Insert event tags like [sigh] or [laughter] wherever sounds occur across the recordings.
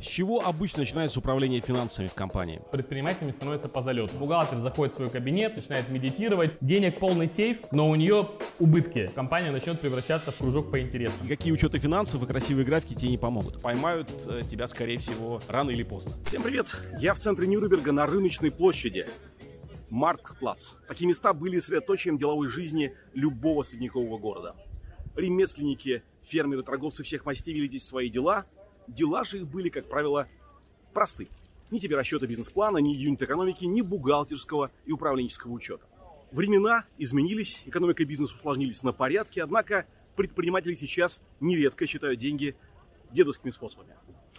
С чего обычно начинается управление финансами в компании? Предпринимателями становится по залету. Бухгалтер заходит в свой кабинет, начинает медитировать. Денег полный сейф, но у нее убытки. Компания начнет превращаться в кружок по интересам. Какие учеты финансов и красивые графики тебе не помогут. Поймают э, тебя, скорее всего, рано или поздно. Всем привет! Я в центре Нюрнберга на рыночной площади. Марктплац. Такие места были средоточием деловой жизни любого средневекового города. Ремесленники, фермеры, торговцы всех мастей вели здесь свои дела – Дела же их были, как правило, просты. Ни тебе расчета бизнес-плана, ни юнит экономики, ни бухгалтерского и управленческого учета. Времена изменились, экономика и бизнес усложнились на порядке, однако предприниматели сейчас нередко считают деньги дедовскими способами.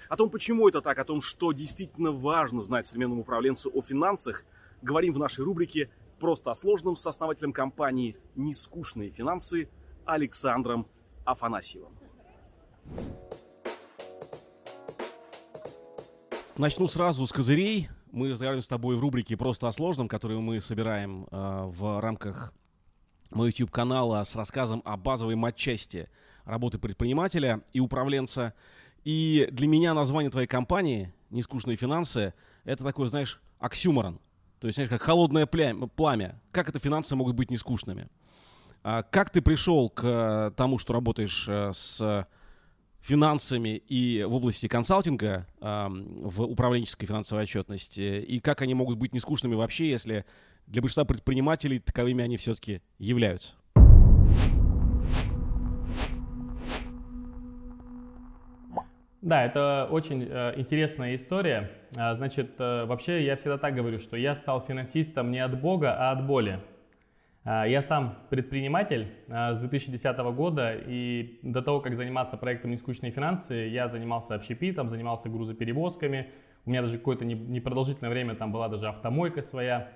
О том, почему это так, о том, что действительно важно знать современному управленцу о финансах, говорим в нашей рубрике «Просто о сложном» с основателем компании «Нескучные финансы» Александром Афанасьевым. Начну сразу с козырей. Мы разговариваем с тобой в рубрике «Просто о сложном», которую мы собираем э, в рамках моего YouTube-канала с рассказом о базовой матчасти работы предпринимателя и управленца. И для меня название твоей компании «Нескучные финансы» — это такой, знаешь, оксюморон. То есть, знаешь, как холодное пламя. Как это финансы могут быть нескучными? А как ты пришел к э, тому, что работаешь э, с финансами и в области консалтинга э, в управленческой финансовой отчетности, и как они могут быть нескучными вообще, если для большинства предпринимателей таковыми они все-таки являются? Да, это очень э, интересная история. А, значит, э, вообще я всегда так говорю, что я стал финансистом не от Бога, а от боли. А, я сам предприниматель а, с 2010 года, и до того, как заниматься проектом «Нескучные финансы», я занимался общепитом, занимался грузоперевозками. У меня даже какое-то непродолжительное время там была даже автомойка своя.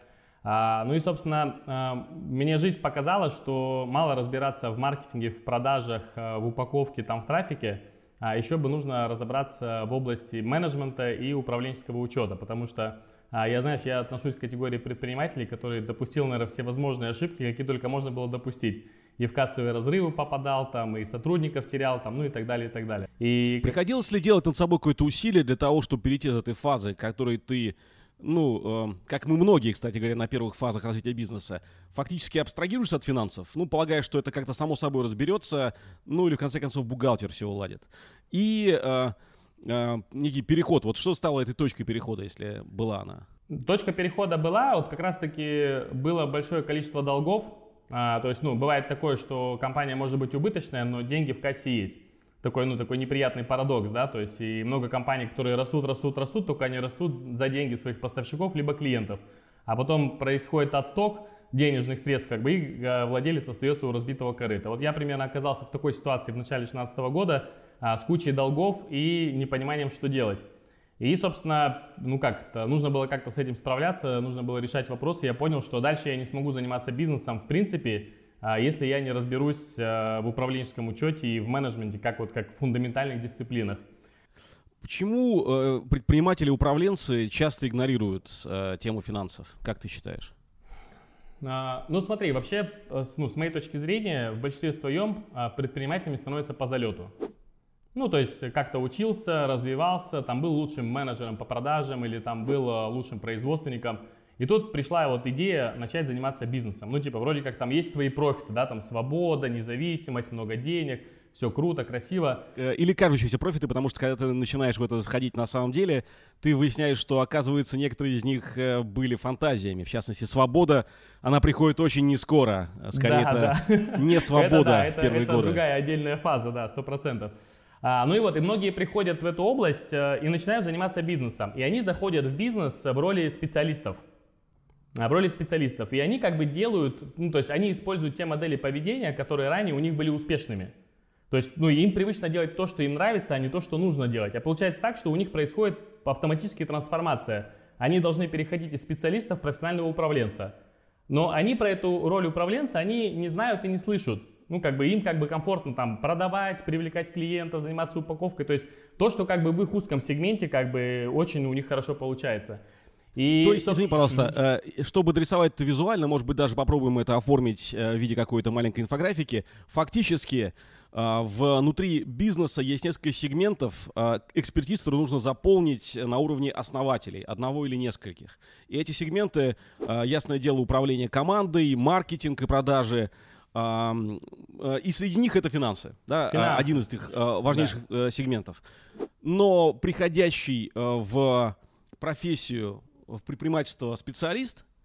А, ну и, собственно, мне жизнь показала, что мало разбираться в маркетинге, в продажах, в упаковке, там, в трафике, еще бы нужно разобраться в области менеджмента и управленческого учета, потому что я, знаешь, я отношусь к категории предпринимателей, которые допустил, наверное, все возможные ошибки, какие только можно было допустить. И в кассовые разрывы попадал, там, и сотрудников терял, там, ну и так далее, и так далее. И... Приходилось ли делать над собой какое-то усилие для того, чтобы перейти из этой фазы, которой ты ну, э, как мы многие, кстати говоря, на первых фазах развития бизнеса, фактически абстрагируешься от финансов, ну, полагая, что это как-то само собой разберется, ну, или в конце концов бухгалтер все уладит. И э, э, некий переход. Вот что стало этой точкой перехода, если была она? Точка перехода была, вот как раз-таки было большое количество долгов. А, то есть, ну, бывает такое, что компания может быть убыточная, но деньги в кассе есть. Такой, ну, такой неприятный парадокс, да, то есть и много компаний, которые растут, растут, растут, только они растут за деньги своих поставщиков либо клиентов. А потом происходит отток, денежных средств, как бы, и э, владелец остается у разбитого корыта. Вот я примерно оказался в такой ситуации в начале 2016 года с кучей долгов и непониманием, что делать. И, собственно, ну как нужно было как-то с этим справляться, нужно было решать вопросы. Я понял, что дальше я не смогу заниматься бизнесом, в принципе, а, если я не разберусь э, в управленческом учете и в менеджменте, как вот как в фундаментальных дисциплинах. Почему э, предприниматели-управленцы часто игнорируют э, тему финансов, как ты считаешь? А, ну смотри, вообще, э, ну, с моей точки зрения, в большинстве своем а, предпринимателями становятся по залету. Ну, то есть как-то учился, развивался, там был лучшим менеджером по продажам или там был э, лучшим производственником. И тут пришла вот идея начать заниматься бизнесом. Ну, типа, вроде как там есть свои профиты, да, там свобода, независимость, много денег, все круто, красиво. Э, или кажущиеся профиты, потому что когда ты начинаешь в это заходить на самом деле, ты выясняешь, что, оказывается, некоторые из них э, были фантазиями. В частности, свобода, она приходит очень не скоро. Э, скорее, да, это да. не [laughs] свобода это, да, в первые это, годы. Это другая отдельная фаза, да, сто процентов. А, ну и вот, и многие приходят в эту область и начинают заниматься бизнесом. И они заходят в бизнес в роли специалистов в роли специалистов. И они как бы делают, ну, то есть они используют те модели поведения, которые ранее у них были успешными. То есть, ну, им привычно делать то, что им нравится, а не то, что нужно делать. А получается так, что у них происходит автоматическая трансформация. Они должны переходить из специалиста в профессионального управленца. Но они про эту роль управленца, они не знают и не слышат. Ну, как бы им как бы комфортно там продавать, привлекать клиента, заниматься упаковкой. То есть то, что как бы в их узком сегменте как бы очень у них хорошо получается. И, То есть, извини, пожалуйста, э, чтобы дорисовать это визуально, может быть, даже попробуем это оформить э, в виде какой-то маленькой инфографики. Фактически, А, внутри бизнеса есть несколько сегментов экспертиз, которые нужно заполнить на уровне основателей, одного или нескольких. И эти сегменты, ясное дело, управление командой, маркетинг и продажи, и среди них это финансы, да, финансы. один из этих важнейших да. Э, сегментов. Но приходящий в профессию, в предпринимательство специалист –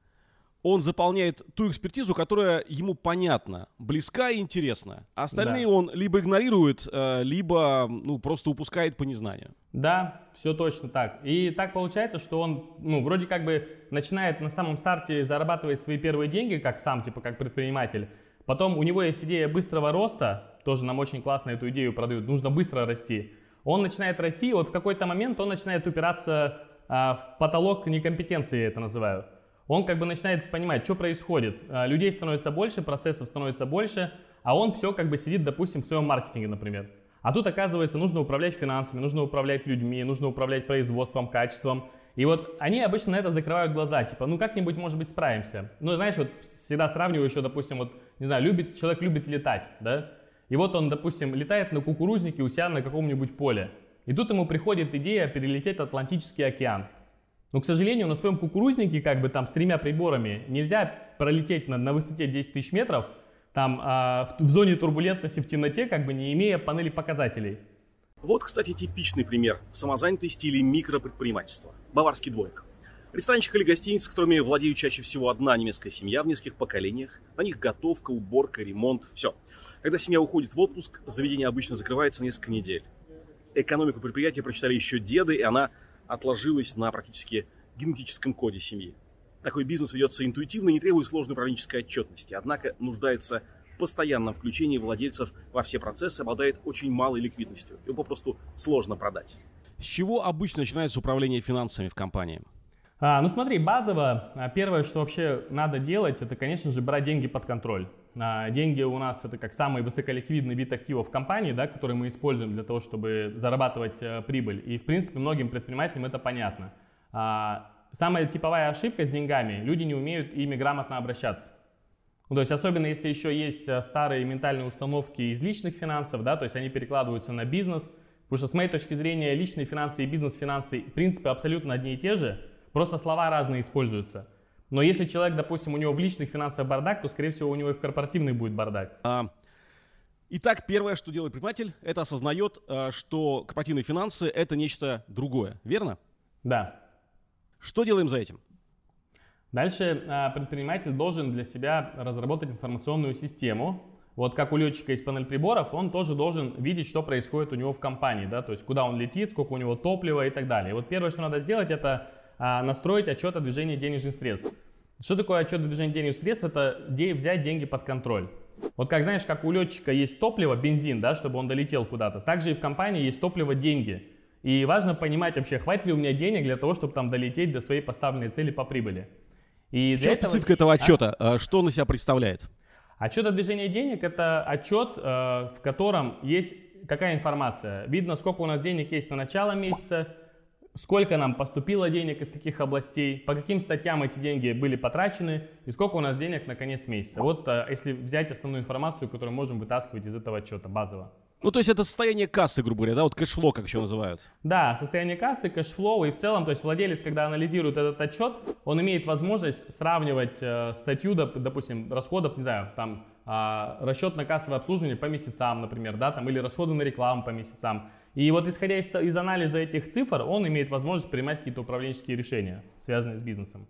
он заполняет ту экспертизу, которая ему понятна, близка и интересна. А остальные да. он либо игнорирует, э, либо ну, просто упускает по незнанию. Да, все точно так. И так получается, что он ну, вроде как бы начинает на самом старте зарабатывать свои первые деньги, как сам, типа как предприниматель. Потом у него есть идея быстрого роста, тоже нам очень классно эту идею продают, нужно быстро расти. Он начинает расти, и вот в какой-то момент он начинает упираться а, в потолок некомпетенции, я это называю он как бы начинает понимать, что происходит. А, людей становится больше, процессов становится больше, а он все как бы сидит, допустим, в своем маркетинге, например. А тут, оказывается, нужно управлять финансами, нужно управлять людьми, нужно управлять производством, качеством. И вот они обычно на это закрывают глаза, типа, ну как-нибудь, может быть, справимся. Ну, знаешь, вот всегда сравниваю еще, допустим, вот, не знаю, любит, человек любит летать, да? И вот он, допустим, летает на кукурузнике у себя на каком-нибудь поле. И тут ему приходит идея перелететь Атлантический океан. Но, к сожалению, на своем кукурузнике, как бы там с тремя приборами, нельзя пролететь на, на высоте 10 тысяч метров, там а, в, в зоне турбулентности в темноте, как бы не имея панели показателей. Вот, кстати, типичный пример самозанятости или микропредпринимательства. Баварский дворик. Ресторанчик или гостиница, которыми владеют чаще всего одна немецкая семья в нескольких поколениях. На них готовка, уборка, ремонт, все. Когда семья уходит в отпуск, заведение обычно закрывается несколько недель. Экономику предприятия прочитали еще деды, и она отложилось на практически генетическом коде семьи. Такой бизнес ведется интуитивно и не требует сложной управленческой отчетности, однако нуждается в постоянном включении владельцев во все процессы, обладает очень малой ликвидностью. Его попросту сложно продать. С чего обычно начинается управление финансами в компании? А, ну смотри, базово, а, первое, что вообще надо делать, это, конечно же, брать деньги под контроль. А, деньги у нас это как самый высоколиквидный вид активов в компании, да, который мы используем для того, чтобы зарабатывать а, прибыль. И, в принципе, многим предпринимателям это понятно. А, самая типовая ошибка с деньгами, люди не умеют ими грамотно обращаться. Ну, то есть особенно если еще есть старые ментальные установки из личных финансов, да, то есть они перекладываются на бизнес, потому что с моей точки зрения личные финансы и бизнес-финансы принципы абсолютно одни и те же, Просто слова разные используются. Но если человек, допустим, у него в личных финансах бардак, то, скорее всего, у него и в корпоративный будет бардак. А, итак, первое, что делает предприниматель, это осознает, а, что корпоративные финансы – это нечто другое. Верно? Да. Что делаем за этим? Дальше а, предприниматель должен для себя разработать информационную систему. Вот как у летчика есть панель приборов, он тоже должен видеть, что происходит у него в компании, да, то есть куда он летит, сколько у него топлива и так далее. И вот первое, что надо сделать, это настроить отчет о движении денежных средств. Что такое отчет о движении денежных средств? Это взять деньги под контроль. Вот как знаешь, как у летчика есть топливо, бензин, да, чтобы он долетел куда-то, также и в компании есть топливо, деньги. И важно понимать вообще, хватит ли у меня денег для того, чтобы там долететь до своей поставленной цели по прибыли. И в чем этого... специфика этого отчета? А? Что он из себя представляет? Отчет о движении денег – это отчет, э, в котором есть какая информация. Видно, сколько у нас денег есть на начало месяца, сколько нам поступило денег из каких областей, по каким статьям эти деньги были потрачены и сколько у нас денег на конец месяца. Вот э, если взять основную информацию, которую можем вытаскивать из этого отчета базово. Ну, то есть это состояние кассы, грубо говоря, да, вот cash flow, как еще называют. Да, состояние кассы, cash flow, и в целом, то есть владелец, когда анализирует этот отчет, он имеет возможность сравнивать э, статью, допустим, расходов, не знаю, там, э, расчет на кассовое обслуживание по месяцам, например, да, там, или расходы на рекламу по месяцам. И вот исходя из, из анализа этих цифр, он имеет возможность принимать какие-то управленческие решения, связанные с бизнесом.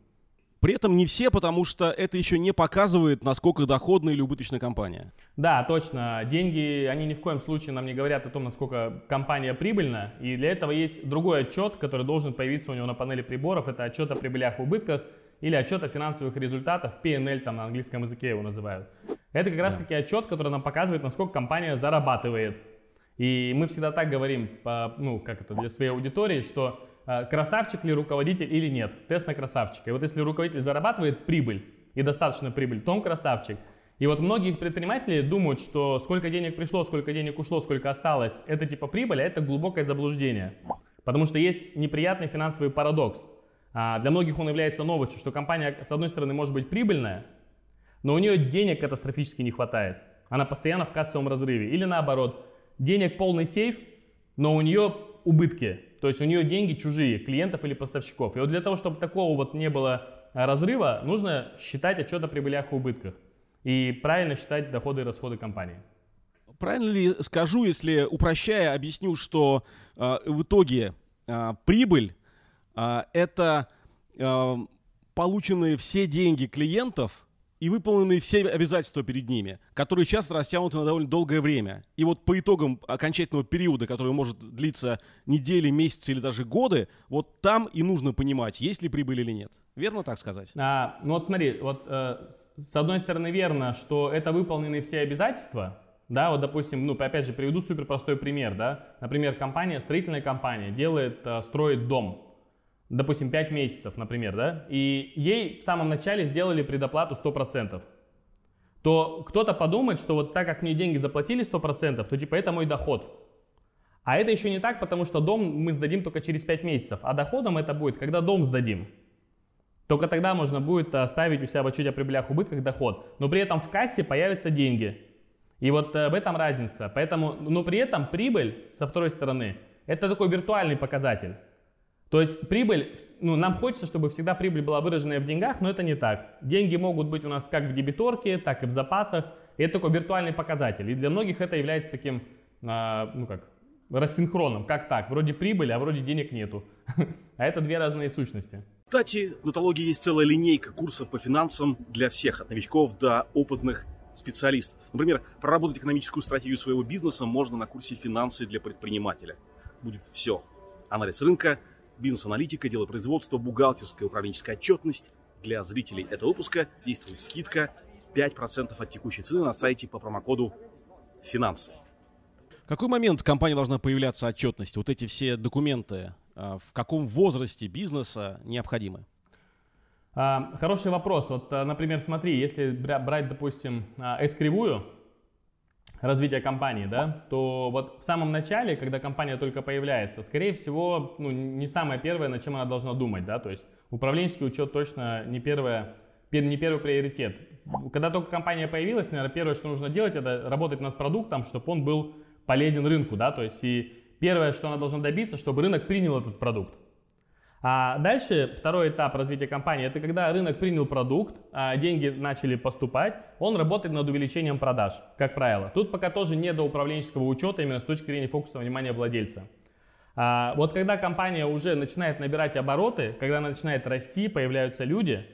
При этом не все, потому что это еще не показывает, насколько доходная или убыточная компания. Да, точно. Деньги, они ни в коем случае нам не говорят о том, насколько компания прибыльна. И для этого есть другой отчет, который должен появиться у него на панели приборов. Это отчет о прибылях и убытках или отчет о финансовых результатах, P&L там на английском языке его называют. Это как раз таки отчет, который нам показывает, насколько компания зарабатывает. И мы всегда так говорим, по, ну, как это, для своей аудитории, что э, красавчик ли руководитель или нет. Тест на красавчика. И вот если руководитель зарабатывает прибыль и достаточно прибыль, то он красавчик. И вот многие предприниматели думают, что сколько денег пришло, сколько денег ушло, сколько осталось, это типа прибыль, а это глубокое заблуждение. Потому что есть неприятный финансовый парадокс. А для многих он является новостью, что компания, с одной стороны, может быть прибыльная, но у нее денег катастрофически не хватает. Она постоянно в кассовом разрыве. Или наоборот, денег полный сейф, но у нее убытки. То есть у нее деньги чужие, клиентов или поставщиков. И вот для того, чтобы такого вот не было а, разрыва, нужно считать отчет о прибылях и убытках. И правильно считать доходы и расходы компании. Правильно ли скажу, если упрощая, объясню, что э, в итоге э, прибыль э, это э, полученные все деньги клиентов и выполненные все обязательства перед ними, которые часто растянуты на довольно долгое время. И вот по итогам окончательного периода, который может длиться недели, месяцы или даже годы, вот там и нужно понимать, есть ли прибыль или нет. Верно так сказать? А, ну вот смотри, вот э, с одной стороны верно, что это выполнены все обязательства, да, вот допустим, ну опять же приведу супер простой пример, да, например, компания, строительная компания делает, э, строит дом, допустим, 5 месяцев, например, да, и ей в самом начале сделали предоплату 100%, то кто-то подумает, что вот так как мне деньги заплатили 100%, то типа это мой доход. А это еще не так, потому что дом мы сдадим только через 5 месяцев, а доходом это будет, когда дом сдадим. Только тогда можно будет оставить у себя в отчете о прибылях убытках доход, но при этом в кассе появятся деньги. И вот э, в этом разница. Поэтому, но при этом прибыль со второй стороны, это такой виртуальный показатель. То есть прибыль, ну, нам хочется, чтобы всегда прибыль была выраженная в деньгах, но это не так. Деньги могут быть у нас как в дебиторке, так и в запасах. И это такой виртуальный показатель. И для многих это является таким, а, ну как, рассинхроном. Как так? Вроде прибыль, а вроде денег нету. [laughs] А это две разные сущности. Кстати, в Натологии есть целая линейка курсов по финансам для всех, от новичков до опытных специалистов. Например, проработать экономическую стратегию своего бизнеса можно на курсе «Финансы для предпринимателя». Будет все. Анализ рынка, бизнес-аналитика, дело производства, бухгалтерская управленческая отчетность. Для зрителей этого выпуска действует скидка 5% от текущей цены на сайте по промокоду «Финансы». В какой момент компания должна появляться отчетность? Вот эти все документы а, в каком возрасте бизнеса необходимы? А, хороший вопрос. Вот, а, например, смотри, если брать, допустим, S-кривую, развития компании, да, то вот в самом начале, когда компания только появляется, скорее всего, ну, не самое первое, на чем она должна думать, да, то есть управленческий учет точно не первое, не первый приоритет. Когда только компания появилась, наверное, первое, что нужно делать, это работать над продуктом, чтобы он был полезен рынку, да, то есть и первое, что она должна добиться, чтобы рынок принял этот продукт. А дальше второй этап развития компании, это когда рынок принял продукт, а деньги начали поступать, он работает над увеличением продаж, как правило. Тут пока тоже не до управленческого учета именно с точки зрения фокуса внимания владельца. А вот когда компания уже начинает набирать обороты, когда она начинает расти, появляются люди,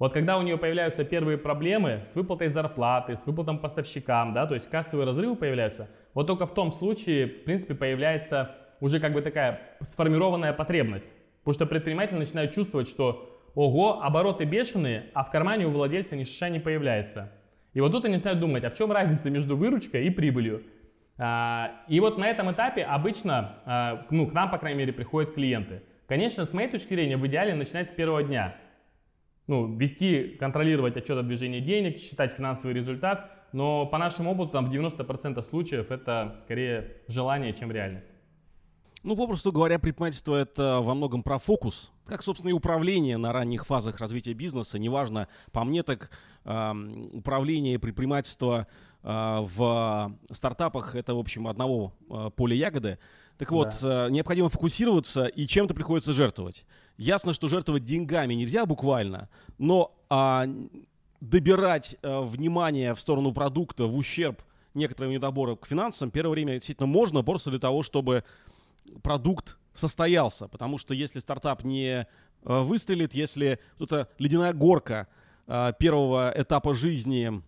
вот когда у нее появляются первые проблемы с выплатой зарплаты, с выплатом поставщикам, да, то есть кассовые разрывы появляются, вот только в том случае, в принципе, появляется уже как бы такая сформированная потребность. Потому что предприниматели начинают чувствовать, что ого, обороты бешеные, а в кармане у владельца ни шиша не появляется. И вот тут они начинают думать, а в чем разница между выручкой и прибылью? А, и вот на этом этапе обычно, а, ну, к нам, по крайней мере, приходят клиенты. Конечно, с моей точки зрения, в идеале начинать с первого дня. Ну, вести, контролировать отчет о движении денег, считать финансовый результат, но по нашему опыту там в 90% случаев это скорее желание, чем реальность. Ну, попросту говоря, предпринимательство это во многом про фокус, как, собственно, и управление на ранних фазах развития бизнеса. Неважно, по мне так э, управление и предпринимательство э, в стартапах это, в общем, одного э, поля ягоды. Так вот, да. э, необходимо фокусироваться и чем-то приходится жертвовать. Ясно, что жертвовать деньгами нельзя буквально, но э, добирать э, внимание в сторону продукта в ущерб некоторым недоборам к финансам первое время действительно можно, просто для того, чтобы продукт состоялся. Потому что если стартап не э, выстрелит, если эта ледяная горка э, первого этапа жизни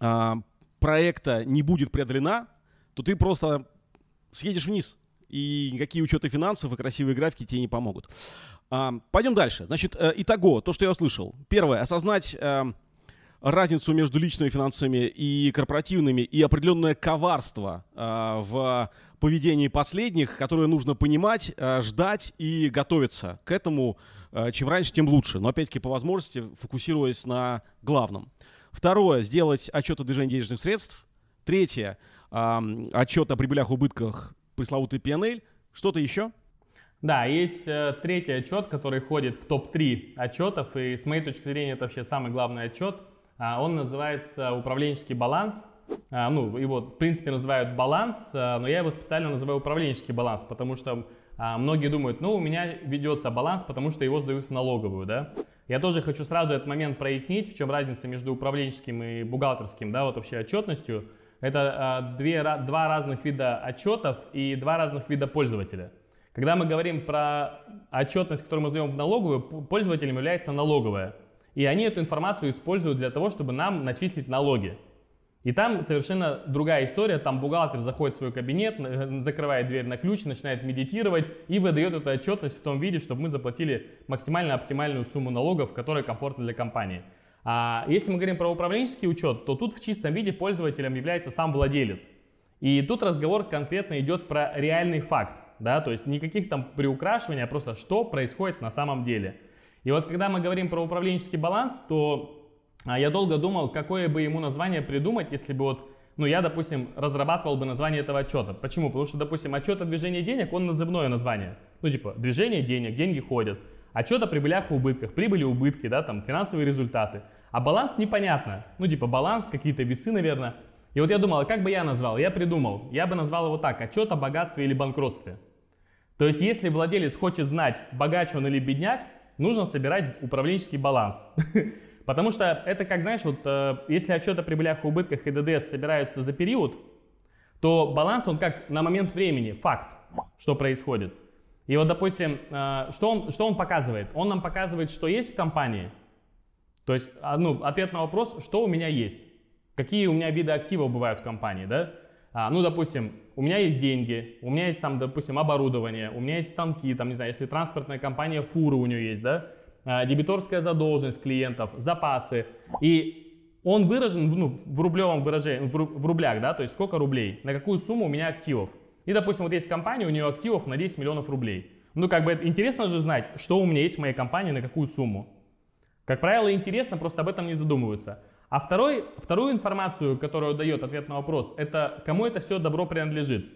э, проекта не будет преодолена, то ты просто съедешь вниз. И никакие учеты финансов и красивые графики тебе не помогут. Пойдем дальше. Значит, итого, то, что я услышал. Первое, осознать разницу между личными финансами и корпоративными и определенное коварство э, в поведении последних, которое нужно понимать, э, ждать и готовиться к этому. Э, чем раньше, тем лучше. Но опять-таки по возможности фокусируясь на главном. Второе, сделать отчет о движении денежных средств. Третье, э, отчет о прибылях, убытках, пресловутый PNL. Что-то еще? Да, есть э, третий отчет, который входит в топ-3 отчетов, и с моей точки зрения это вообще самый главный отчет – он называется «Управленческий баланс». а, ну, его, в принципе, называют баланс, а, но я его специально называю управленческий баланс, потому что а, многие думают, ну, у меня ведется баланс, потому что его сдают в налоговую, да. Я тоже хочу сразу этот момент прояснить, в чем разница между управленческим и бухгалтерским, да, вот вообще отчетностью. Это две, два разных вида отчетов и два разных вида пользователя. Когда мы говорим про отчетность, которую мы сдаем в налоговую, пользователем является налоговая. И они эту информацию используют для того, чтобы нам начислить налоги. И там совершенно другая история, там бухгалтер заходит в свой кабинет, закрывает дверь на ключ, начинает медитировать и выдает эту отчетность в том виде, чтобы мы заплатили максимально оптимальную сумму налогов, которая комфортна для компании. А если мы говорим про управленческий учет, то тут в чистом виде пользователем является сам владелец. И тут разговор конкретно идет про реальный факт, да, то есть никаких там приукрашиваний, а просто что происходит на самом деле. И вот когда мы говорим про управленческий баланс, то а я долго думал, какое бы ему название придумать, если бы вот, ну я, допустим, разрабатывал бы название этого отчета. Почему? Потому что, допустим, отчет о движении денег, он назывное название. Ну типа, движение денег, деньги ходят. Отчет о прибылях и убытках, прибыли, убытки, да, там, финансовые результаты. А баланс непонятно. Ну типа, баланс, какие-то весы, наверное. И вот я думал, а как бы я назвал? Я придумал. Я бы назвал его так, отчет о богатстве или банкротстве. То есть, если владелец хочет знать, богач он или бедняк, нужно собирать управленческий баланс. [laughs] Потому что это, как знаешь, вот э, если отчет о прибылях и убытках и ДДС собираются за период, то баланс, он как на момент времени, факт, что происходит. И вот, допустим, э, что, он, что он показывает? Он нам показывает, что есть в компании. То есть, а, ну, ответ на вопрос, что у меня есть. Какие у меня виды активов бывают в компании, да? А, ну, допустим, у меня есть деньги, у меня есть там, допустим, оборудование, у меня есть станки, там, не знаю, если транспортная компания, фуры у нее есть, да? А, дебиторская задолженность клиентов, запасы. И он выражен ну, в рублевом выражении, в рублях, да, то есть сколько рублей, на какую сумму у меня активов. И, допустим, вот есть компания, у нее активов на 10 миллионов рублей. Ну, как бы интересно же знать, что у меня есть в моей компании, на какую сумму. Как правило, интересно, просто об этом не задумываются. А второй, вторую информацию, которую дает ответ на вопрос, это кому это все добро принадлежит.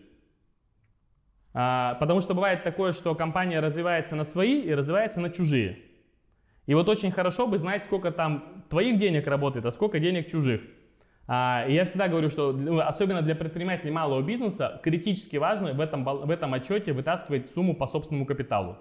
А, потому что бывает такое, что компания развивается на свои и развивается на чужие. И вот очень хорошо бы знать, сколько там твоих денег работает, а сколько денег чужих. А, и я всегда говорю, что ну, особенно для предпринимателей малого бизнеса критически важно в этом, в этом отчете вытаскивать сумму по собственному капиталу.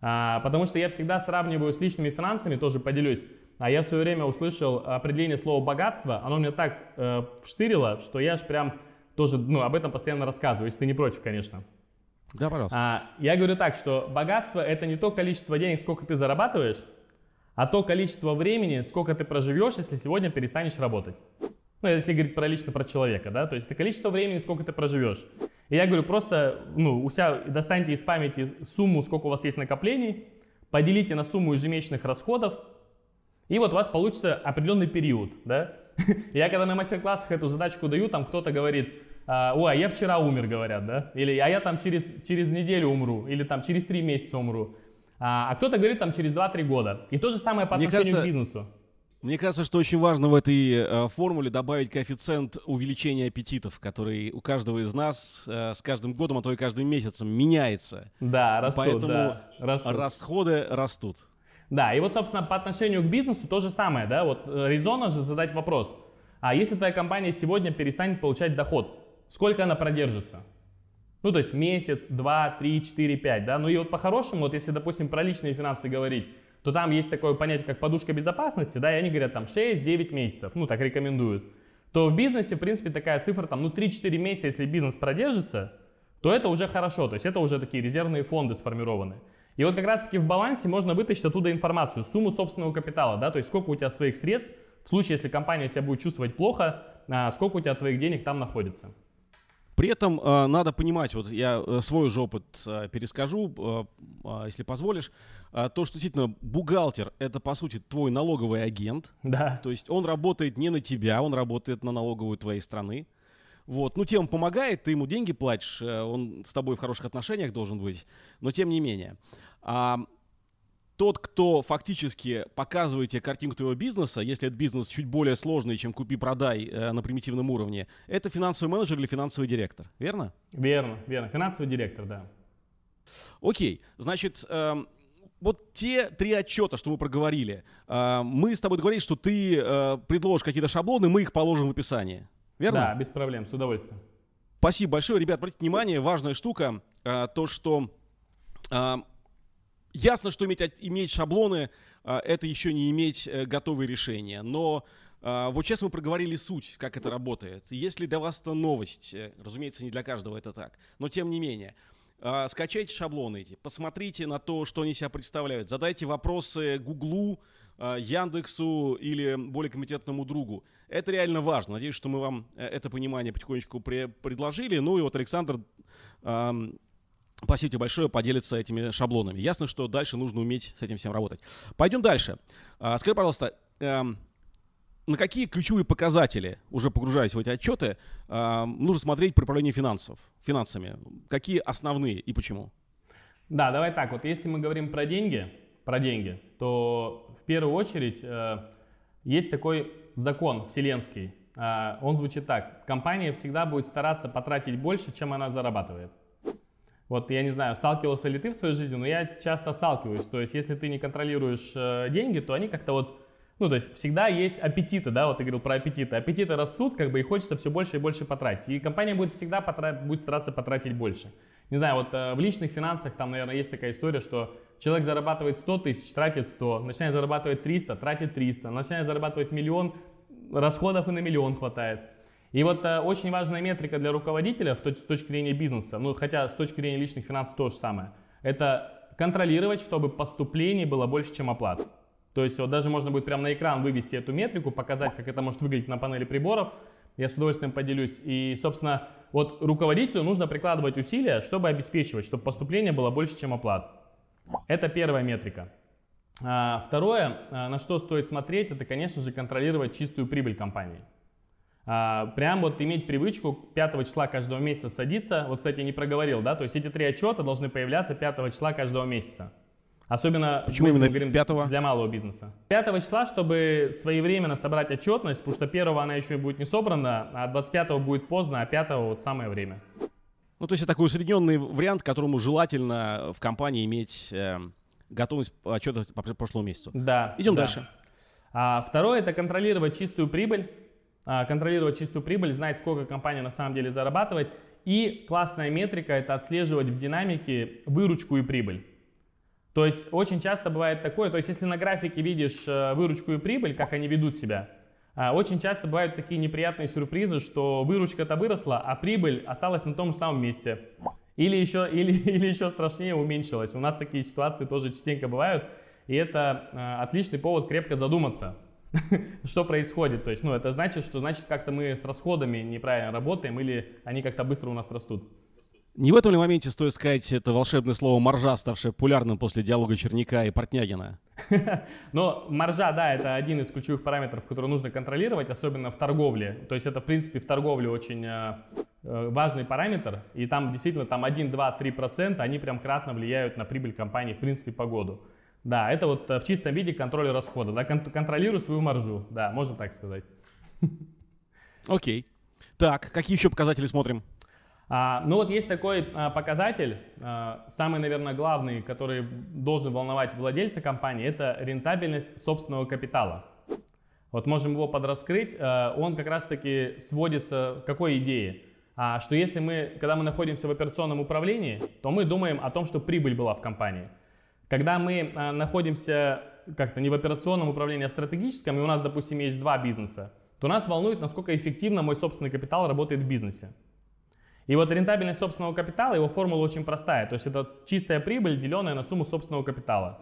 А, потому что я всегда сравниваю с личными финансами, тоже поделюсь. А я в свое время услышал определение слова богатство, оно мне так э, вштырило, что я аж прям тоже ну, об этом постоянно рассказываю, если ты не против, конечно. Да, пожалуйста. А, я говорю так, что богатство это не то количество денег, сколько ты зарабатываешь, а то количество времени, сколько ты проживешь, если сегодня перестанешь работать. Ну, если говорить про лично про человека, да, то есть это количество времени, сколько ты проживешь. И я говорю, просто, ну, у себя достаньте из памяти сумму, сколько у вас есть накоплений, поделите на сумму ежемесячных расходов, и вот у вас получится определенный период, да. [laughs] Я когда на мастер-классах эту задачку даю, там кто-то говорит, а, ой, а я вчера умер, говорят, да, или а я там через, через неделю умру, или там через три месяца умру, а, а кто-то говорит там через 2-3 года. И то же самое по отношению кажется, к бизнесу. Мне кажется, что очень важно в этой э, формуле добавить коэффициент увеличения аппетитов, который у каждого из нас э, с каждым годом, а то и каждым месяцем меняется. Да, растут, Поэтому да, растут. расходы растут. Да, и вот, собственно, по отношению к бизнесу то же самое, да, вот э, резонно же задать вопрос. А если твоя компания сегодня перестанет получать доход, сколько она продержится. Ну, то есть месяц, два, три, четыре, пять, да. Ну и вот по-хорошему, вот если, допустим, про личные финансы говорить, то там есть такое понятие, как подушка безопасности, да, и они говорят там 6-9 месяцев, ну, так рекомендуют. То в бизнесе, в принципе, такая цифра, там, ну, 3-4 месяца, если бизнес продержится, то это уже хорошо, то есть это уже такие резервные фонды сформированы. И вот как раз-таки в балансе можно вытащить оттуда информацию, сумму собственного капитала, да, то есть сколько у тебя своих средств, в случае, если компания себя будет чувствовать плохо, а сколько у тебя твоих денег там находится. При этом э, надо понимать, вот я э, свой же опыт э, перескажу, э, если позволишь, то, что действительно бухгалтер это по сути твой налоговый агент, да. то есть он работает не на тебя, он работает на налоговую твоей страны. Вот, ну, тем помогает, ты ему деньги платишь, э, он с тобой в хороших отношениях должен быть, но тем не менее. А тот, кто фактически показывает тебе картинку твоего бизнеса, если этот бизнес чуть более сложный, чем купи-продай э, на примитивном уровне, это финансовый менеджер или финансовый директор, верно? Верно, верно. Финансовый директор, да. Окей, значит, э, вот те три отчета, что мы проговорили, э, мы с тобой договорились, что ты э, предложишь какие-то шаблоны, мы их положим в описании. Верно? Да, без проблем, с удовольствием. Спасибо большое, ребят. Обратите внимание, важная штука, то, что а, ясно, что иметь, иметь шаблоны, а, это еще не иметь а, готовые решения. Но а, вот сейчас мы проговорили суть, как это работает. Если для вас это новость, э, разумеется, не для каждого это так, но тем не менее, а, скачайте шаблоны эти, посмотрите на то, что они себя представляют, задайте вопросы Гуглу, Яндексу или более компетентному другу. Это реально важно. Надеюсь, что мы вам э, это понимание потихонечку предложили. Ну и вот Александр, спасибо тебе большое, поделится этими шаблонами. Ясно, что дальше нужно уметь с этим всем работать. Пойдем дальше. Э, скажи, пожалуйста, эм, на какие ключевые показатели, уже погружаясь в эти отчеты, э, нужно смотреть при управлении финансов, финансами? Какие основные и почему? Да, давай так. Вот если мы говорим про деньги, про деньги, то в первую очередь э, есть такой закон вселенский. Э, он звучит так. Компания всегда будет стараться потратить больше, чем она зарабатывает. Вот я не знаю, сталкивался ли ты в своей жизни, но я часто сталкиваюсь. То есть если ты не контролируешь э, деньги, то они как-то вот ну, то есть всегда есть аппетиты, да, вот ты говорил про аппетиты. Аппетиты растут, как бы, и хочется все больше и больше потратить. И компания будет всегда потратить, будет стараться потратить больше. Не знаю, вот э, в личных финансах там, наверное, есть такая история, что человек зарабатывает 100 тысяч, тратит 100, начинает зарабатывать 300, тратит 300, начинает зарабатывать миллион, расходов и на миллион хватает. И вот э, очень важная метрика для руководителя в точ- с точки зрения бизнеса, ну хотя с точки зрения личных финансов то же самое, это контролировать, чтобы поступлений было больше, чем оплат. То есть вот даже можно будет прямо на экран вывести эту метрику, показать, как это может выглядеть на панели приборов. Я с удовольствием поделюсь. И, собственно, вот руководителю нужно прикладывать усилия, чтобы обеспечивать, чтобы поступление было больше, чем оплат. Это первая метрика. А, второе, а, на что стоит смотреть, это, конечно же, контролировать чистую прибыль компании. А, прям вот иметь привычку 5 числа каждого месяца садиться. Вот, кстати, не проговорил, да, то есть эти три отчета должны появляться 5 числа каждого месяца. Особенно Почему именно говорим 5 для малого бизнеса. 5 числа, чтобы своевременно собрать отчетность, потому что 1 она еще будет не собрана, а 25 будет поздно, а 5 вот самое время. Ну, то есть это такой усредненный вариант, которому желательно в компании иметь э, готовность отчета по прошлому месяцу. Да. Идем да. дальше. А, второе это контролировать чистую прибыль. А, контролировать чистую прибыль, знать, сколько компания на самом деле зарабатывает. И классная метрика это отслеживать в динамике выручку и прибыль. То есть очень часто бывает такое, то есть если на графике видишь э, выручку и прибыль, как они ведут себя, э, очень часто бывают такие неприятные сюрпризы, что выручка-то выросла, а прибыль осталась на том же самом месте. Или еще, [laughs] или, или еще страшнее уменьшилась. У нас такие ситуации тоже частенько бывают. И это э, отличный повод крепко задуматься, [laughs] что происходит. То есть, ну, это значит, что значит как-то мы с расходами неправильно работаем или они как-то быстро у нас растут. Не в этом ли моменте стоит сказать это волшебное слово «маржа», ставшее популярным после диалога Черняка и Портнягина? [laughs] Но маржа, да, это один из ключевых параметров, который нужно контролировать, особенно в торговле. То есть это, в принципе, в торговле очень э, э важный параметр. И там действительно там 1, 2, 3 процента, они прям кратно влияют на прибыль компании, в принципе, по году. Да, это вот э, в чистом виде контроль расхода. Да, кон- контролирую свою маржу. Да, можно так сказать. Окей. Так, какие еще показатели смотрим? А, ну вот есть такой а, показатель, а, самый, наверное, главный, который должен волновать владельца компании, это рентабельность собственного капитала. Вот можем его подраскрыть. А, он как раз-таки сводится к какой идее? А, что если мы, когда мы находимся в операционном управлении, то мы думаем о том, что прибыль была в компании. Когда мы а, находимся как-то не в операционном управлении, а в стратегическом, и у нас, допустим, есть два бизнеса, то нас волнует, насколько эффективно мой собственный капитал работает в бизнесе. И вот рентабельность собственного капитала, его формула очень простая. То есть это чистая прибыль, деленная на сумму собственного капитала.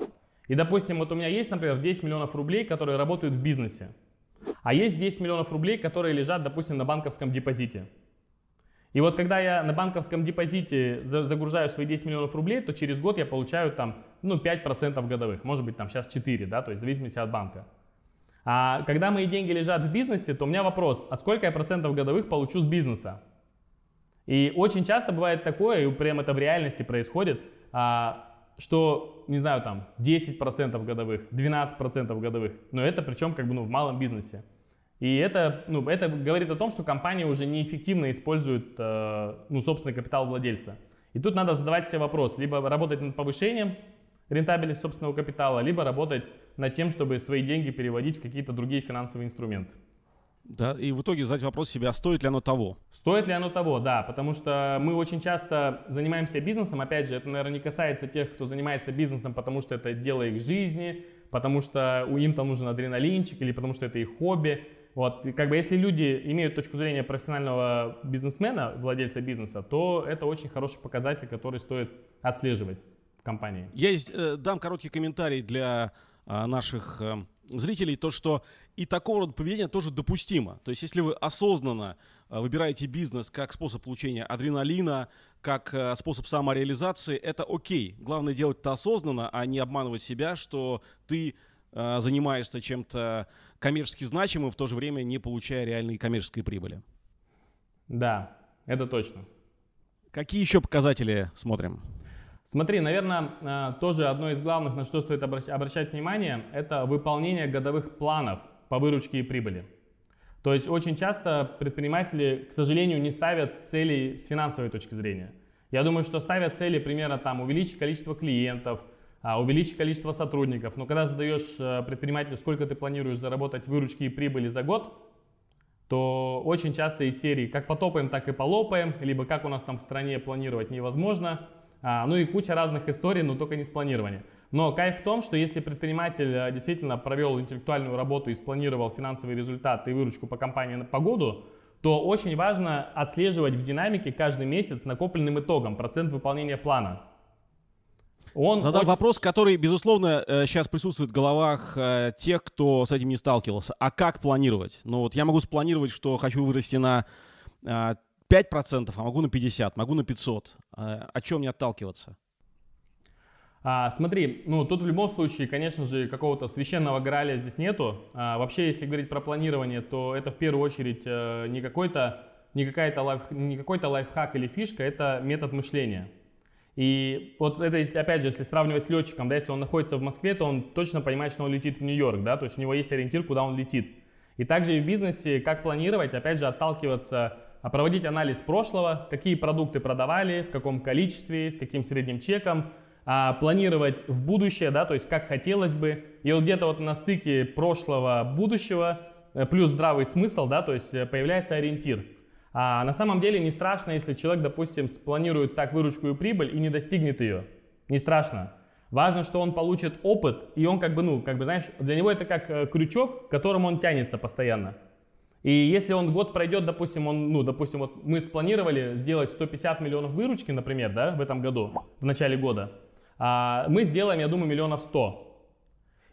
И, допустим, вот у меня есть, например, 10 миллионов рублей, которые работают в бизнесе. А есть 10 миллионов рублей, которые лежат, допустим, на банковском депозите. И вот когда я на банковском депозите загружаю свои 10 миллионов рублей, то через год я получаю там, ну, 5% годовых. Может быть, там сейчас 4, да, то есть в зависимости от банка. А когда мои деньги лежат в бизнесе, то у меня вопрос, а сколько я процентов годовых получу с бизнеса? И очень часто бывает такое, и прям это в реальности происходит, а, что, не знаю, там 10% годовых, 12% годовых, но это причем как бы ну, в малом бизнесе. И это, ну, это говорит о том, что компания уже неэффективно использует э, ну, собственный капитал владельца. И тут надо задавать себе вопрос, либо работать над повышением рентабельности собственного капитала, либо работать над тем, чтобы свои деньги переводить в какие-то другие финансовые инструменты. Да, и в итоге задать вопрос себе, а стоит ли оно того? Стоит ли оно того, да, потому что мы очень часто занимаемся бизнесом, опять же, это, наверное, не касается тех, кто занимается бизнесом, потому что это дело их жизни, потому что у им там нужен адреналинчик или потому что это их хобби. Вот, как бы если люди имеют точку зрения профессионального бизнесмена, владельца бизнеса, то это очень хороший показатель, который стоит отслеживать в компании. Я здесь э, дам короткий комментарий для э, наших э, зрителей, то что и такого рода поведение тоже допустимо. То есть если вы осознанно э, выбираете бизнес как способ получения адреналина, как э, способ самореализации, это окей. Главное делать это осознанно, а не обманывать себя, что ты э, занимаешься чем-то коммерчески значимым, в то же время не получая реальной коммерческой прибыли. Да, это точно. Какие еще показатели смотрим? Смотри, наверное, э, тоже одно из главных, на что стоит обращать внимание, это выполнение годовых планов по выручке и прибыли. То есть очень часто предприниматели, к сожалению, не ставят целей с финансовой точки зрения. Я думаю, что ставят цели примерно там увеличить количество клиентов, увеличить количество сотрудников. Но когда задаешь э, предпринимателю, сколько ты планируешь заработать выручки и прибыли за год, то очень часто из серии как потопаем, так и полопаем, либо как у нас там в стране планировать невозможно. А, ну и куча разных историй, но только не с планирования. Но кайф в том, что если предприниматель э, действительно провел интеллектуальную работу и спланировал финансовые результаты и выручку по компании по году, то очень важно отслеживать в динамике каждый месяц накопленным итогом процент выполнения плана. Он Задам очень... вопрос, который, безусловно, сейчас э, присутствует в головах э, тех, кто с этим не сталкивался. А как планировать? Ну вот я могу спланировать, что хочу вырасти на 5%, а могу на 50%, могу на 500%. А, о чем мне отталкиваться? А, смотри, ну тут в любом случае, конечно же, какого-то священного граля здесь нету. А, вообще, если говорить про планирование, то это в первую очередь э, не какой-то не, какая-то лайф, не какой-то лайфхак или фишка, это метод мышления. И вот это, если, опять же, если сравнивать с летчиком, да, если он находится в Москве, то он точно понимает, что он летит в Нью-Йорк, да, то есть у него есть ориентир, куда он летит. И также и в бизнесе, как планировать, опять же, отталкиваться, а проводить анализ прошлого, какие продукты продавали, в каком количестве, с каким средним чеком, а, планировать в будущее, да, то есть как хотелось бы. И вот где-то вот на стыке прошлого, будущего, э, плюс здравый смысл, да, то есть э, появляется ориентир. А на самом деле не страшно, если человек, допустим, спланирует так выручку и прибыль и не достигнет ее. Не страшно. Важно, что он получит опыт, и он как бы, ну, как бы, знаешь, для него это как э, крючок, к которому он тянется постоянно. И если он год пройдет, допустим, он, ну, допустим, вот мы спланировали сделать 150 миллионов выручки, например, да, в этом году, в начале года, а мы сделаем, я думаю, миллионов 100.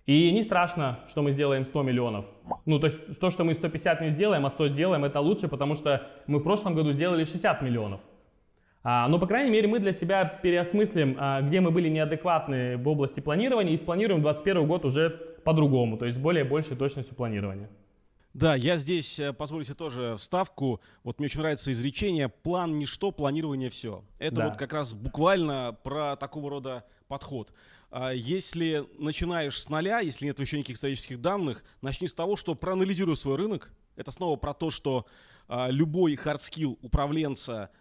И не страшно, что мы сделаем 100 миллионов. Ну, то есть то, что мы 150 не сделаем, а 100 сделаем, это лучше, потому что мы в прошлом году сделали 60 миллионов. А, но, по крайней мере, мы для себя переосмыслим, а, где мы были неадекватны в области планирования и спланируем 2021 год уже по-другому, то есть с более большей точностью планирования. Да, я здесь э, позволю себе тоже вставку. Вот мне очень нравится изречение «план ничто, планирование все». Это да. вот как раз буквально про такого рода подход. А если начинаешь с нуля, если нет еще никаких исторических данных, начни с того, что проанализируй свой рынок. Это снова про то, что а, любой hard skill управленца,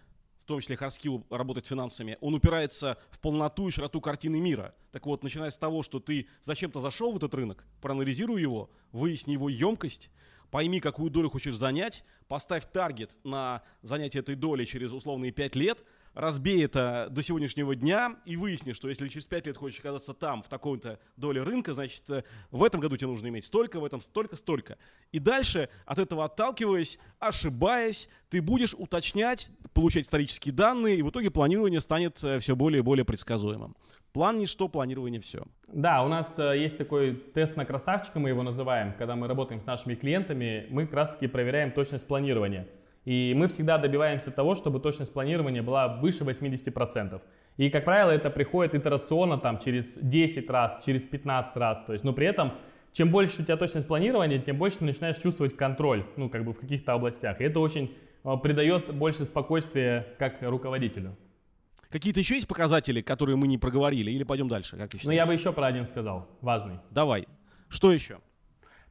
в том числе hard skill работать финансами, он упирается в полноту и широту картины мира. Так вот, начиная с того, что ты зачем-то зашел в этот рынок, проанализируй его, выясни его емкость, пойми, какую долю хочешь занять, поставь таргет на занятие этой доли через условные 5 лет – разбей это до сегодняшнего дня и выясни, что если через 5 лет хочешь оказаться там, в такой-то доле рынка, значит, э, в этом году тебе нужно иметь столько, в этом столько, столько. И дальше, от этого отталкиваясь, ошибаясь, ты будешь уточнять, получать исторические данные, и в итоге планирование станет э, все более и более предсказуемым. План ничто, планирование все. Да, у нас э, есть такой тест на красавчика, мы его называем, когда мы работаем с нашими клиентами, мы как раз таки проверяем точность планирования. И мы всегда добиваемся того, чтобы точность планирования была выше 80%. И, как правило, это приходит итерационно там, через 10 раз, через 15 раз. То есть, но при этом, чем больше у тебя точность планирования, тем больше ты начинаешь чувствовать контроль ну, как бы в каких-то областях. И это очень а, придает больше спокойствия как руководителю. Какие-то еще есть показатели, которые мы не проговорили, или пойдем дальше? Как ну, я бы еще про один сказал, важный. Давай. Что еще?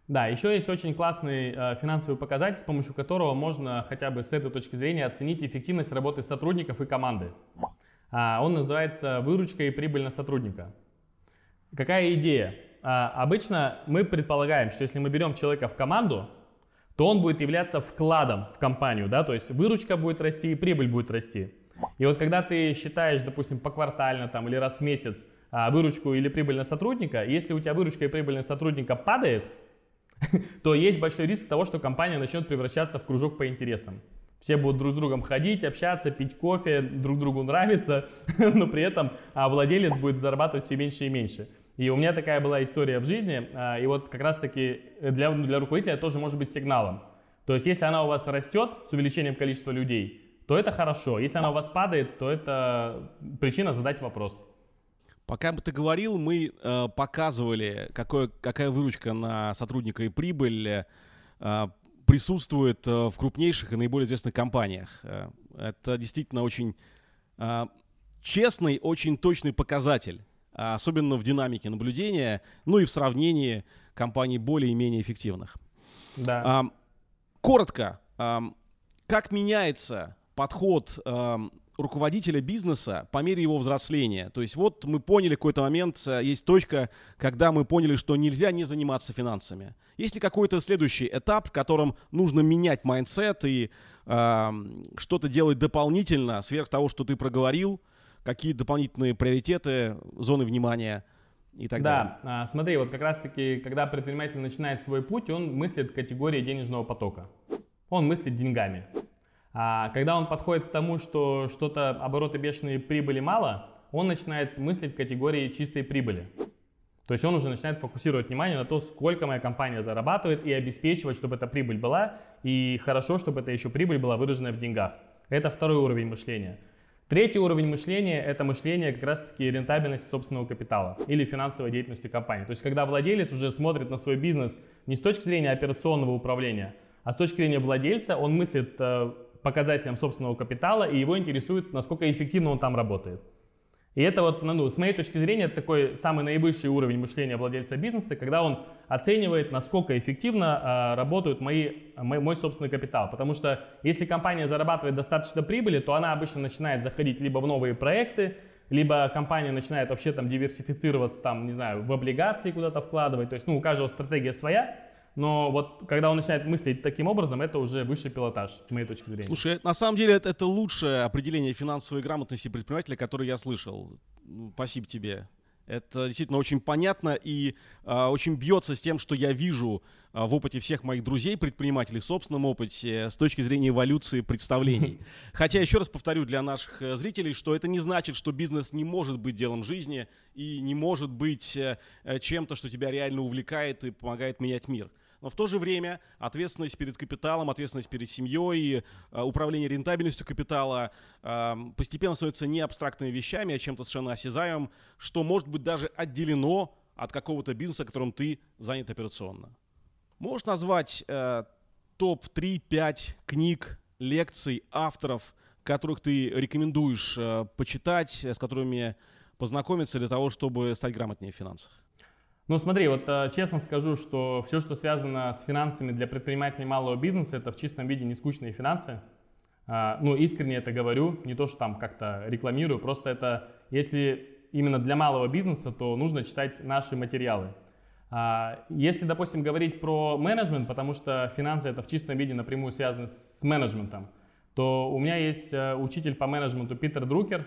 Да, еще есть очень классный э, финансовый показатель, с помощью которого можно хотя бы с этой точки зрения оценить эффективность работы сотрудников и команды. А, он называется выручка и прибыль на сотрудника. Какая идея? А, обычно мы предполагаем, что если мы берем человека в команду, то он будет являться вкладом в компанию, да, то есть выручка будет расти и прибыль будет расти. И вот когда ты считаешь, допустим, поквартально там или раз в месяц а, выручку или прибыль на сотрудника, если у тебя выручка и прибыль на сотрудника падает, [laughs] то есть большой риск того, что компания начнет превращаться в кружок по интересам. Все будут друг с другом ходить, общаться, пить кофе, друг другу нравится, [laughs] но при этом а, владелец будет зарабатывать все меньше и меньше. И у меня такая была история в жизни, а, и вот как раз-таки для, для руководителя тоже может быть сигналом. То есть если она у вас растет с увеличением количества людей, то это хорошо. Если она у вас падает, то это причина задать вопрос. Пока бы ты говорил, мы э, показывали, какой, какая выручка на сотрудника и прибыль э, присутствует э, в крупнейших и наиболее известных компаниях. Э, это действительно очень э, честный, очень точный показатель, особенно в динамике наблюдения, ну и в сравнении компаний более и менее эффективных. Да. Коротко, как меняется подход руководителя бизнеса по мере его взросления. То есть вот мы поняли в какой-то момент, э, есть точка, когда мы поняли, что нельзя не заниматься финансами. Есть ли какой-то следующий этап, в котором нужно менять mindset и э, что-то делать дополнительно, сверх того, что ты проговорил, какие дополнительные приоритеты, зоны внимания и так да, далее? Да, смотри, вот как раз-таки, когда предприниматель начинает свой путь, он мыслит категории денежного потока. Он мыслит деньгами. А когда он подходит к тому, что что-то обороты бешеные прибыли мало, он начинает мыслить в категории чистой прибыли. То есть он уже начинает фокусировать внимание на то, сколько моя компания зарабатывает и обеспечивать, чтобы эта прибыль была, и хорошо, чтобы эта еще прибыль была выражена в деньгах. Это второй уровень мышления. Третий уровень мышления – это мышление как раз-таки рентабельности собственного капитала или финансовой деятельности компании. То есть когда владелец уже смотрит на свой бизнес не с точки зрения операционного управления, а с точки зрения владельца, он мыслит э, показателям собственного капитала, и его интересует, насколько эффективно он там работает. И это вот, ну, с моей точки зрения, такой самый наивысший уровень мышления владельца бизнеса, когда он оценивает, насколько эффективно э, работают мои, мой, мой собственный капитал. Потому что если компания зарабатывает достаточно прибыли, то она обычно начинает заходить либо в новые проекты, либо компания начинает вообще там диверсифицироваться, там, не знаю, в облигации куда-то вкладывать. То есть, ну, у каждого стратегия своя. Но вот когда он начинает мыслить таким образом, это уже высший пилотаж, с моей точки зрения. Слушай, на самом деле это, это лучшее определение финансовой грамотности предпринимателя, которое я слышал. Ну, спасибо тебе. Это действительно очень понятно и э, очень бьется с тем, что я вижу э, в опыте всех моих друзей, предпринимателей, в собственном опыте, с точки зрения эволюции представлений. [laughs] Хотя, еще раз повторю для наших э, зрителей, что это не значит, что бизнес не может быть делом жизни и не может быть э, чем-то, что тебя реально увлекает и помогает менять мир но в то же время ответственность перед капиталом, ответственность перед семьей, э, управление рентабельностью капитала э, постепенно становятся не абстрактными вещами, а чем-то совершенно осязаемым, что может быть даже отделено от какого-то бизнеса, которым ты занят операционно. Можешь назвать э, топ-3-5 книг, лекций, авторов, которых ты рекомендуешь э, почитать, с которыми познакомиться для того, чтобы стать грамотнее в финансах? Ну смотри, вот э, честно скажу, что все, что связано с финансами для предпринимателей малого бизнеса, это в чистом виде не скучные финансы. А, ну искренне это говорю, не то, что там как-то рекламирую, просто это, если именно для малого бизнеса, то нужно читать наши материалы. А, если, допустим, говорить про менеджмент, потому что финансы это в чистом виде напрямую связаны с менеджментом, то у меня есть э, учитель по менеджменту Питер Друкер,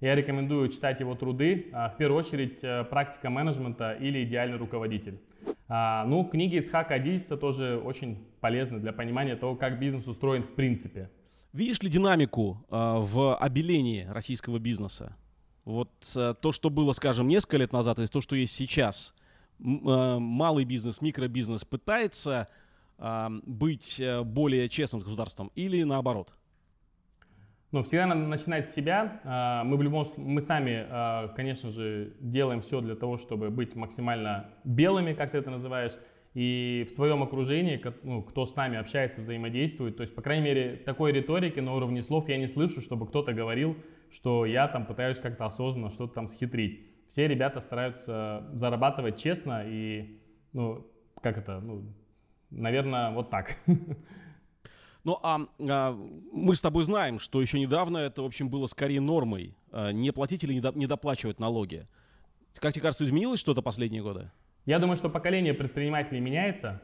я рекомендую читать его труды, а, в первую очередь э, «Практика менеджмента» или «Идеальный руководитель». А, ну, книги Ицхака Адильса тоже очень полезны для понимания того, как бизнес устроен в принципе. Видишь ли динамику э, в обелении российского бизнеса? Вот э, то, что было, скажем, несколько лет назад, и то, что есть сейчас. Э, малый бизнес, микробизнес пытается быть более честным с государством или наоборот? Но всегда надо начинать с себя. А, мы в любом мы сами, а, конечно же, делаем все для того, чтобы быть максимально белыми, как ты это называешь, и в своем окружении, ну, кто с нами общается, взаимодействует. То есть, по крайней мере, такой риторики на уровне слов я не слышу, чтобы кто-то говорил, что я там пытаюсь как-то осознанно что-то там схитрить. Все ребята стараются зарабатывать честно и, ну, как это, ну, наверное, вот так. [laughs] Ну а, а мы с тобой знаем, что еще недавно это, в общем, было скорее нормой. А, не платить или не доплачивать налоги. Как тебе кажется, изменилось что-то последние годы? Я думаю, что поколение предпринимателей меняется.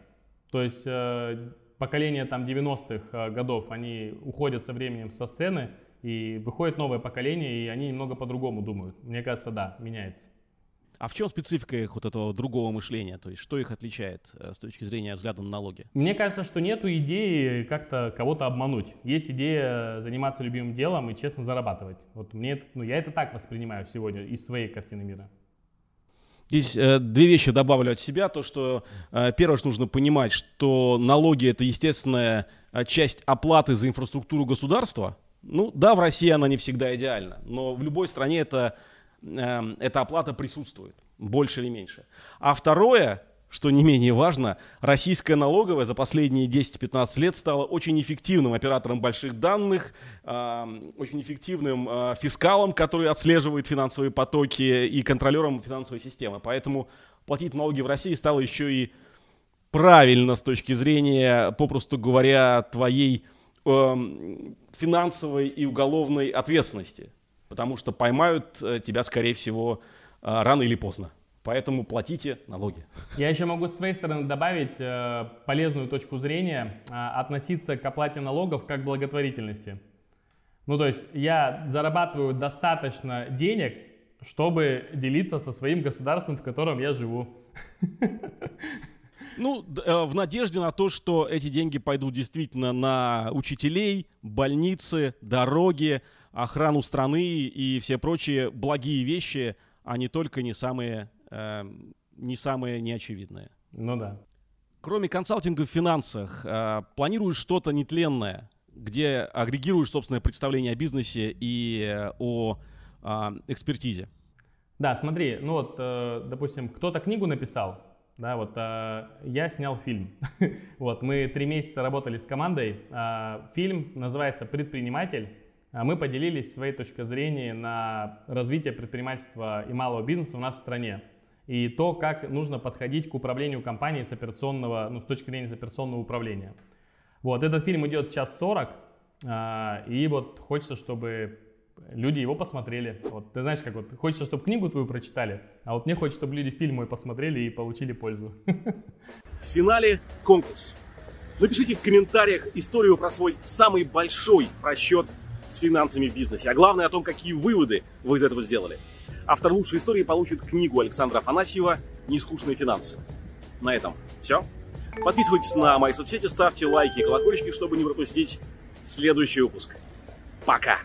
То есть э, поколение там 90-х годов, они уходят со временем со сцены, и выходит новое поколение, и они немного по-другому думают. Мне кажется, да, меняется. А в чем специфика их вот этого другого мышления? То есть что их отличает э, с точки зрения взгляда на налоги? Мне кажется, что нету идеи как-то кого-то обмануть. Есть идея заниматься любимым делом и честно зарабатывать. Вот мне, ну, я это так воспринимаю сегодня из своей картины мира. Здесь э, две вещи добавлю от себя. То, что э, первое, что нужно понимать, что налоги это естественная э, часть оплаты за инфраструктуру государства. Ну да, в России она не всегда идеальна, но в любой стране это Эм, эта оплата присутствует, больше или меньше. А второе, что не менее важно, российская налоговая за последние 10-15 лет стала очень эффективным оператором больших данных, эм, очень эффективным э, фискалом, который отслеживает финансовые потоки и контролером финансовой системы. Поэтому платить налоги в России стало еще и правильно с точки зрения, попросту говоря, твоей эм, финансовой и уголовной ответственности потому что поймают э, тебя, скорее всего, э, рано или поздно. Поэтому платите налоги. Я еще могу с своей стороны добавить э, полезную точку зрения, э, относиться к оплате налогов как к благотворительности. Ну, то есть я зарабатываю достаточно денег, чтобы делиться со своим государством, в котором я живу. Ну, в надежде на то, что эти деньги пойдут действительно на учителей, больницы, дороги, охрану страны и все прочие благие вещи, а не только не самые, э, не самые неочевидные. Ну да. Кроме консалтинга в финансах, э, планируешь что-то нетленное, где агрегируешь собственное представление о бизнесе и э, о э, экспертизе? Да, смотри, ну вот, э, допустим, кто-то книгу написал, да, вот э, я снял фильм. [laughs] вот, мы три месяца работали с командой. Э, фильм называется «Предприниматель». А мы поделились своей точкой зрения на развитие предпринимательства и малого бизнеса у нас в стране. И то, как нужно подходить к управлению компанией с операционного, ну, с точки зрения с операционного управления. Вот, этот фильм идет час сорок, а, и вот хочется, чтобы люди его посмотрели. Вот, ты знаешь, как вот, хочется, чтобы книгу твою прочитали, а вот мне хочется, чтобы люди фильм мой посмотрели и получили пользу. В финале конкурс. Напишите в комментариях историю про свой самый большой просчет с финансами в бизнесе, а главное о том, какие выводы вы из этого сделали. Автор лучшей истории получит книгу Александра Афанасьева «Нескучные финансы». На этом все. Подписывайтесь на мои соцсети, ставьте лайки и колокольчики, чтобы не пропустить следующий выпуск. Пока!